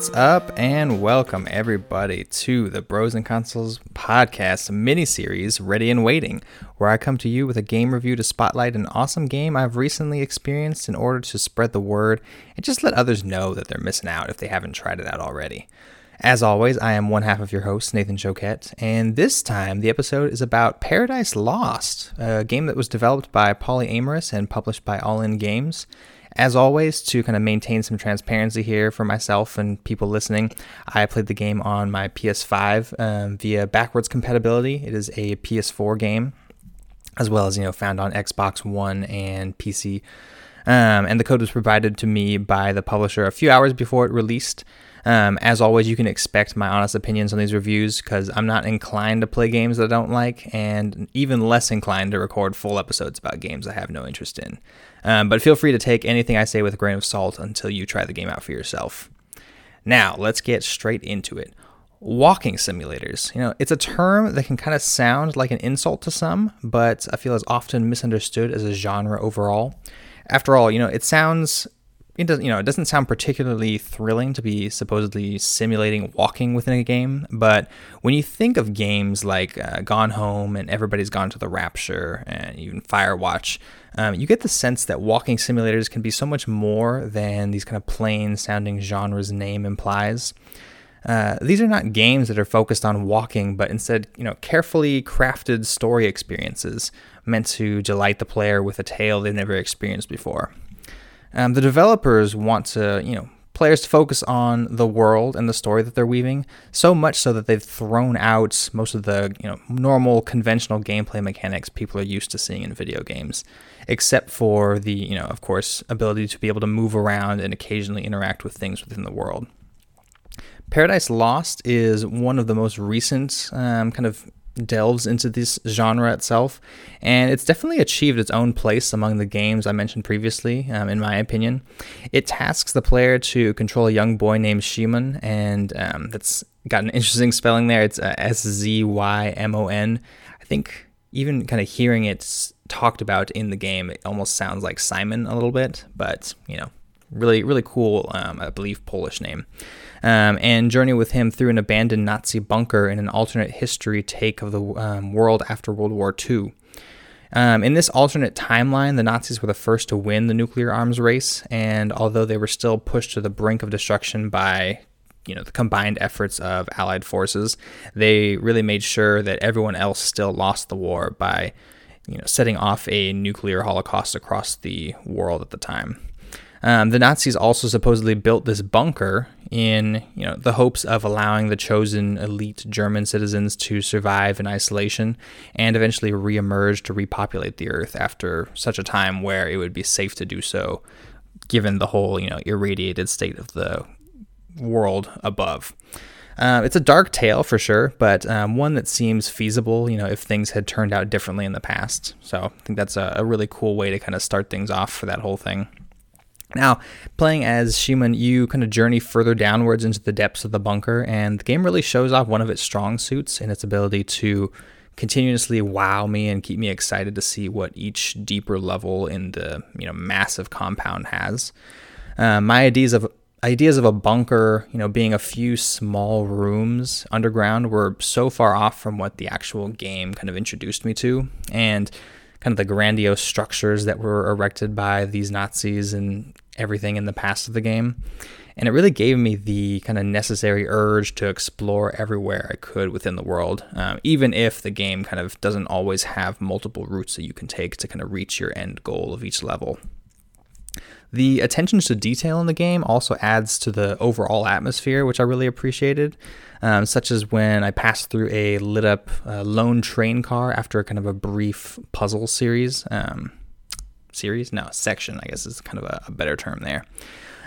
What's up, and welcome everybody to the Bros and Consoles podcast mini series, Ready and Waiting, where I come to you with a game review to spotlight an awesome game I've recently experienced in order to spread the word and just let others know that they're missing out if they haven't tried it out already. As always, I am one half of your host, Nathan Choquette, and this time the episode is about Paradise Lost, a game that was developed by Polyamorous and published by All In Games. As always, to kind of maintain some transparency here for myself and people listening, I played the game on my PS5 um, via backwards compatibility. It is a PS4 game, as well as you know found on Xbox One and PC. Um, and the code was provided to me by the publisher a few hours before it released. Um, as always, you can expect my honest opinions on these reviews because I'm not inclined to play games that I don't like, and even less inclined to record full episodes about games I have no interest in. Um, but feel free to take anything I say with a grain of salt until you try the game out for yourself. Now, let's get straight into it. Walking simulators. You know, it's a term that can kind of sound like an insult to some, but I feel is often misunderstood as a genre overall. After all, you know, it sounds it doesn't you know it doesn't sound particularly thrilling to be supposedly simulating walking within a game but when you think of games like uh, gone home and everybody's gone to the rapture and even firewatch um, you get the sense that walking simulators can be so much more than these kind of plain sounding genres name implies uh, these are not games that are focused on walking, but instead, you know, carefully crafted story experiences meant to delight the player with a tale they've never experienced before. Um, the developers want to, you know, players to focus on the world and the story that they're weaving, so much so that they've thrown out most of the, you know, normal conventional gameplay mechanics people are used to seeing in video games, except for the, you know, of course, ability to be able to move around and occasionally interact with things within the world. Paradise Lost is one of the most recent um, kind of delves into this genre itself, and it's definitely achieved its own place among the games I mentioned previously, um, in my opinion. It tasks the player to control a young boy named Szymon, and um, that's got an interesting spelling there. It's uh, S Z Y M O N. I think even kind of hearing it talked about in the game, it almost sounds like Simon a little bit, but you know, really, really cool, um, I believe, Polish name um, and journey with him through an abandoned Nazi bunker in an alternate history take of the um, world after World War II. Um, in this alternate timeline, the Nazis were the first to win the nuclear arms race, and although they were still pushed to the brink of destruction by you know the combined efforts of allied forces they really made sure that everyone else still lost the war by you know setting off a nuclear holocaust across the world at the time um, the Nazis also supposedly built this bunker in you know the hopes of allowing the chosen elite German citizens to survive in isolation and eventually reemerge to repopulate the earth after such a time where it would be safe to do so given the whole you know irradiated state of the world above. Uh, it's a dark tale for sure, but um, one that seems feasible, you know, if things had turned out differently in the past. So I think that's a, a really cool way to kind of start things off for that whole thing. Now, playing as Szymon, you kind of journey further downwards into the depths of the bunker, and the game really shows off one of its strong suits in its ability to continuously wow me and keep me excited to see what each deeper level in the you know massive compound has. Uh, my ideas of ideas of a bunker, you know, being a few small rooms underground were so far off from what the actual game kind of introduced me to, and kind of the grandiose structures that were erected by these Nazis and everything in the past of the game. And it really gave me the kind of necessary urge to explore everywhere I could within the world, um, even if the game kind of doesn't always have multiple routes that you can take to kind of reach your end goal of each level. The attention to detail in the game also adds to the overall atmosphere, which I really appreciated, um, such as when I passed through a lit up uh, lone train car after kind of a brief puzzle series. Um, series? No, section, I guess is kind of a, a better term there.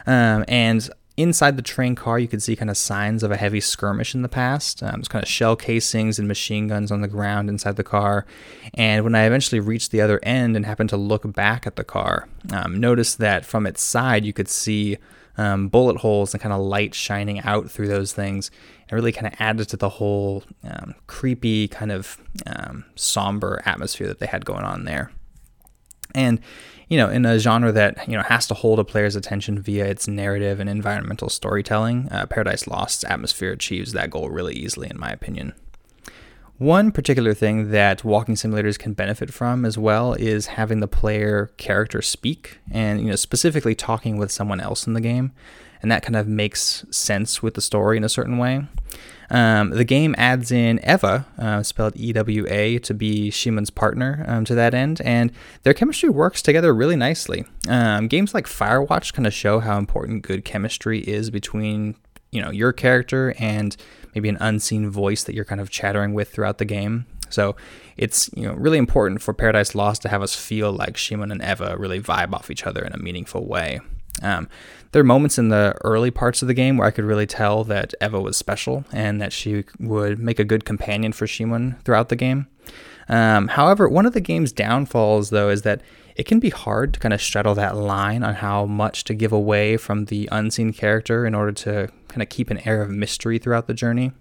Um, and inside the train car, you could see kind of signs of a heavy skirmish in the past. Um, there's kind of shell casings and machine guns on the ground inside the car. And when I eventually reached the other end and happened to look back at the car, um, noticed that from its side you could see um, bullet holes and kind of light shining out through those things. It really kind of added to the whole um, creepy, kind of um, somber atmosphere that they had going on there. And you know, in a genre that you know has to hold a player's attention via its narrative and environmental storytelling, uh, Paradise Lost's atmosphere achieves that goal really easily, in my opinion. One particular thing that walking simulators can benefit from as well is having the player character speak and you know specifically talking with someone else in the game and that kind of makes sense with the story in a certain way. Um, the game adds in Ewa, uh, spelled E W A, to be Szymon's partner um, to that end, and their chemistry works together really nicely. Um, games like Firewatch kind of show how important good chemistry is between you know your character and maybe an unseen voice that you're kind of chattering with throughout the game. So it's you know really important for Paradise Lost to have us feel like Szymon and Ewa really vibe off each other in a meaningful way. Um, there are moments in the early parts of the game where I could really tell that Ewa was special and that she would make a good companion for Szymon throughout the game. Um, however, one of the game's downfalls, though, is that it can be hard to kind of straddle that line on how much to give away from the unseen character in order to kind of keep an air of mystery throughout the journey.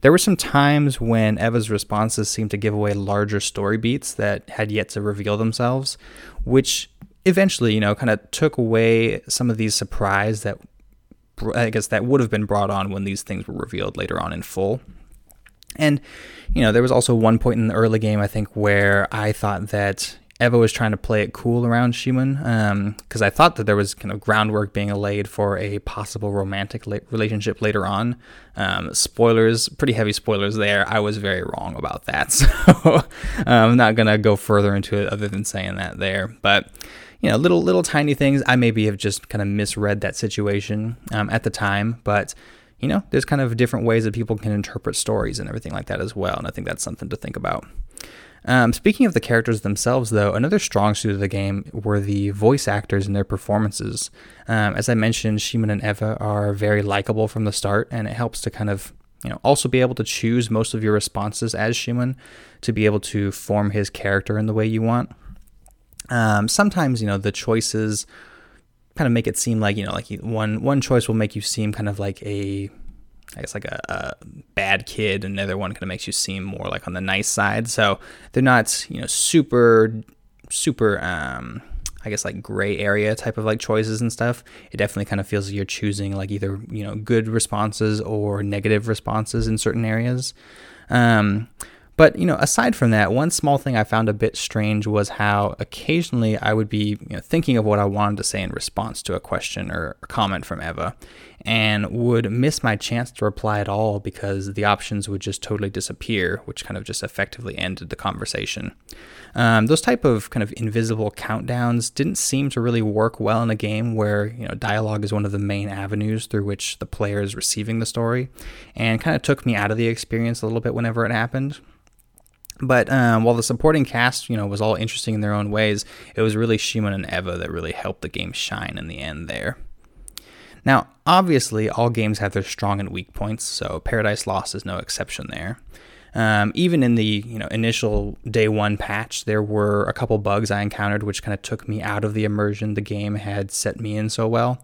There were some times when Ewa's responses seemed to give away larger story beats that had yet to reveal themselves, which eventually, you know, kind of took away some of these surprise that I guess that would have been brought on when these things were revealed later on in full. And, you know, there was also one point in the early game, I think, where I thought that Ewa was trying to play it cool around Szymon because um, I thought that there was kind of groundwork being laid for a possible romantic la- relationship later on. Um, spoilers, pretty heavy spoilers there. I was very wrong about that, so I'm not gonna go further into it other than saying that there. But you know, little little tiny things. I maybe have just kind of misread that situation um, at the time, but you know, there's kind of different ways that people can interpret stories and everything like that as well, and I think that's something to think about. Um, speaking of the characters themselves, though, another strong suit of the game were the voice actors and their performances. Um, as I mentioned, Szymon and Ewa are very likable from the start, and it helps to kind of you know also be able to choose most of your responses as Szymon to be able to form his character in the way you want. Um, sometimes you know the choices kind of make it seem like you know like one one choice will make you seem kind of like a I guess like a, a bad kid, another one kind of makes you seem more like on the nice side. So they're not you know super super um, I guess like gray area type of like choices and stuff. It definitely kind of feels like you're choosing like either you know good responses or negative responses in certain areas. Um, but you know, aside from that, one small thing I found a bit strange was how occasionally I would be you know, thinking of what I wanted to say in response to a question or comment from Ewa, and would miss my chance to reply at all because the options would just totally disappear, which kind of just effectively ended the conversation. Um, those type of kind of invisible countdowns didn't seem to really work well in a game where you know dialogue is one of the main avenues through which the player is receiving the story, and kind of took me out of the experience a little bit whenever it happened. But um, while the supporting cast, you know, was all interesting in their own ways, it was really Szymon and Ewa that really helped the game shine in the end there. Now, obviously, all games have their strong and weak points, so Paradise Lost is no exception there. Um, even in the you know initial day one patch, there were a couple bugs I encountered which kind of took me out of the immersion the game had set me in so well.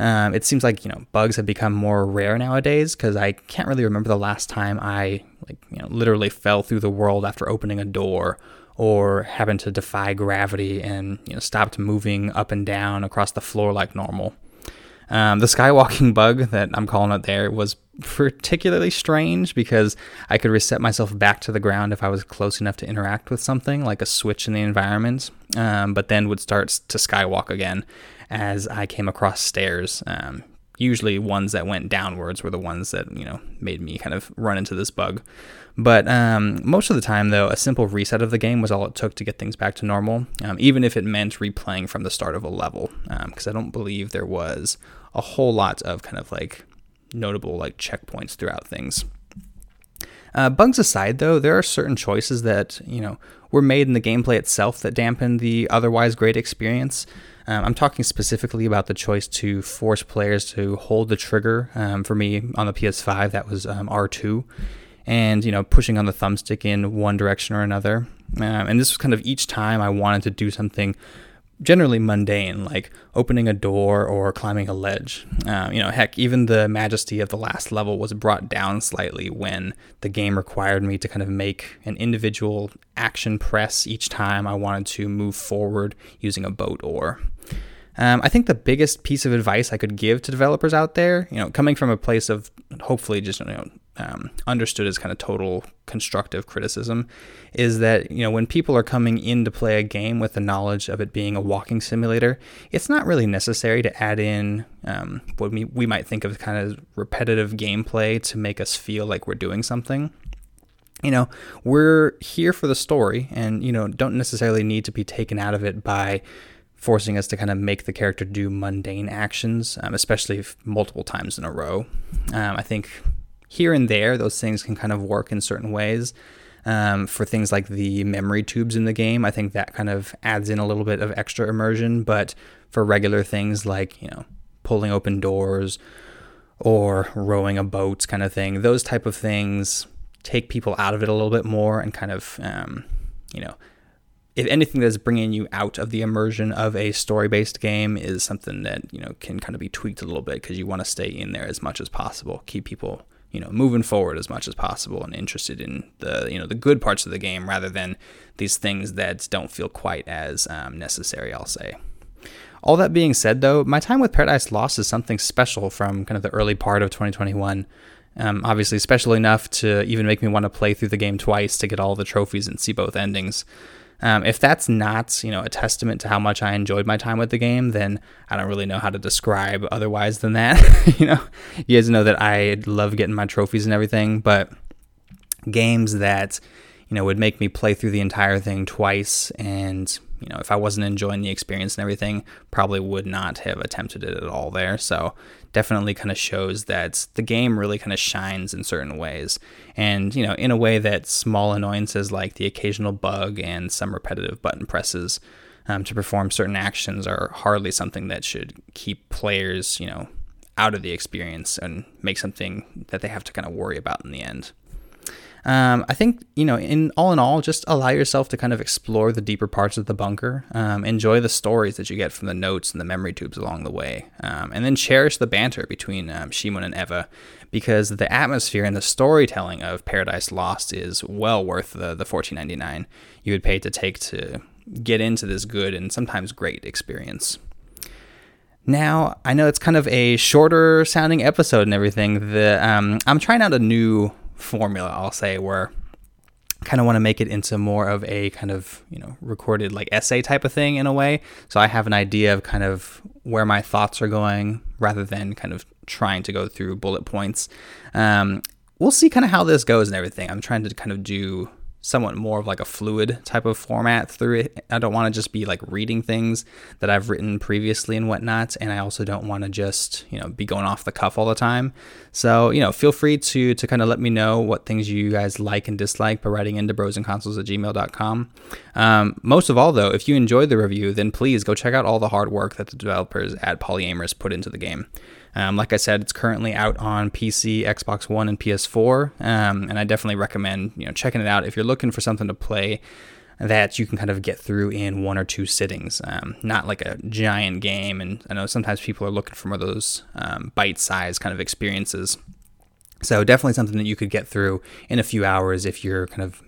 Um, it seems like you know bugs have become more rare nowadays because I can't really remember the last time I like you know literally fell through the world after opening a door or happened to defy gravity and you know stopped moving up and down across the floor like normal. Um, the skywalking bug that I'm calling it there was particularly strange because I could reset myself back to the ground if I was close enough to interact with something like a switch in the environment, um, but then would start to skywalk again as I came across stairs. Um, usually, ones that went downwards were the ones that you know made me kind of run into this bug. But um, most of the time, though, a simple reset of the game was all it took to get things back to normal, um, even if it meant replaying from the start of a level. Because um, I don't believe there was a whole lot of kind of like notable like checkpoints throughout things. Uh, bugs aside, though, there are certain choices that you know were made in the gameplay itself that dampened the otherwise great experience. Um, I'm talking specifically about the choice to force players to hold the trigger. Um, for me on the PS5, that was um, R2, and you know pushing on the thumbstick in one direction or another. Um, and this was kind of each time I wanted to do something generally mundane, like opening a door or climbing a ledge. Uh, you know, heck, even the majesty of the last level was brought down slightly when the game required me to kind of make an individual action press each time I wanted to move forward using a boat oar. Um, I think the biggest piece of advice I could give to developers out there, you know, coming from a place of hopefully just you know um, understood as kind of total constructive criticism is that you know when people are coming in to play a game with the knowledge of it being a walking simulator it's not really necessary to add in um, what we, we might think of kind of repetitive gameplay to make us feel like we're doing something you know we're here for the story and you know don't necessarily need to be taken out of it by forcing us to kind of make the character do mundane actions, um, especially multiple times in a row. Um, I think here and there, those things can kind of work in certain ways. Um, for things like the memory tubes in the game, I think that kind of adds in a little bit of extra immersion. But for regular things like, you know, pulling open doors or rowing a boat kind of thing, those type of things take people out of it a little bit more and kind of, um, you know, if anything that's bringing you out of the immersion of a story-based game is something that you know can kind of be tweaked a little bit because you want to stay in there as much as possible, keep people you know moving forward as much as possible and interested in the you know the good parts of the game rather than these things that don't feel quite as um, necessary i'll say. All that being said though my time with paradise lost is something special from kind of the early part of 2021 um, obviously special enough to even make me want to play through the game twice to get all the trophies and see both endings um, if that's not, you know, a testament to how much I enjoyed my time with the game, then I don't really know how to describe otherwise than that. you know, you guys know that I love getting my trophies and everything, but games that, you know, would make me play through the entire thing twice and you know, if I wasn't enjoying the experience and everything, probably would not have attempted it at all there. So definitely kind of shows that the game really kind of shines in certain ways. And, you know, in a way that small annoyances like the occasional bug and some repetitive button presses um, to perform certain actions are hardly something that should keep players, you know, out of the experience and make something that they have to kind of worry about in the end. Um, I think you know, in all in all, just allow yourself to kind of explore the deeper parts of the bunker. Um, enjoy the stories that you get from the notes and the memory tubes along the way, um, and then cherish the banter between um, Szymon and Ewa, because the atmosphere and the storytelling of Paradise Lost is well worth the the fourteen ninety nine you would pay to take to get into this good and sometimes great experience. Now, I know it's kind of a shorter sounding episode and everything. The um, I'm trying out a new formula, I'll say, where kind of want to make it into more of a kind of you know recorded like essay type of thing in a way. So i have an idea of kind of where my thoughts are going rather than kind of trying to go through bullet points. Um, we'll see kind of how this goes and everything. I'm trying to kind of do somewhat more of like a fluid type of format through it. I don't want to just be like reading things that I've written previously and whatnot. And I also don't want to just, you know, be going off the cuff all the time. So, you know, feel free to to kind of let me know what things you guys like and dislike by writing into brosandconsoles at gmail.com. Um, most of all, though, if you enjoyed the review, then please go check out all the hard work that the developers at Polyamorous put into the game. Um, like I said, it's currently out on PC, Xbox One, and PS4, um, and I definitely recommend you know checking it out if you're looking for something to play that you can kind of get through in one or two sittings. Um, not like a giant game, and I know sometimes people are looking for more of those um, bite-sized kind of experiences. So definitely something that you could get through in a few hours if you're kind of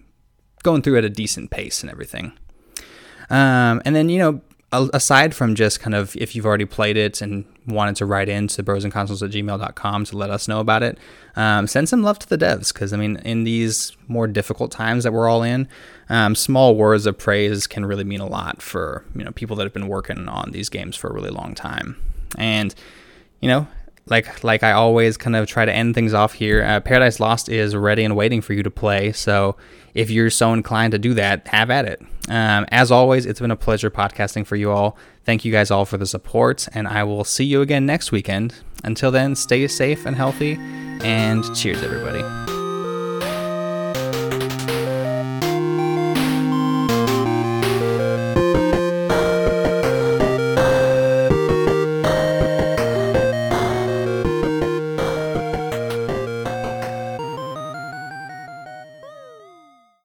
going through at a decent pace and everything. Um, and then you know aside from just kind of if you've already played it and wanted to write into brosandconsoles at gmail.com to let us know about it, um, send some love to the devs because, I mean, in these more difficult times that we're all in, um, small words of praise can really mean a lot for, you know, people that have been working on these games for a really long time. And, you know, like like I always kind of try to end things off here. Uh, Paradise Lost is ready and waiting for you to play. So if you're so inclined to do that, have at it. Um, as always, it's been a pleasure podcasting for you all. Thank you guys all for the support, and I will see you again next weekend. Until then, stay safe and healthy, and cheers, everybody.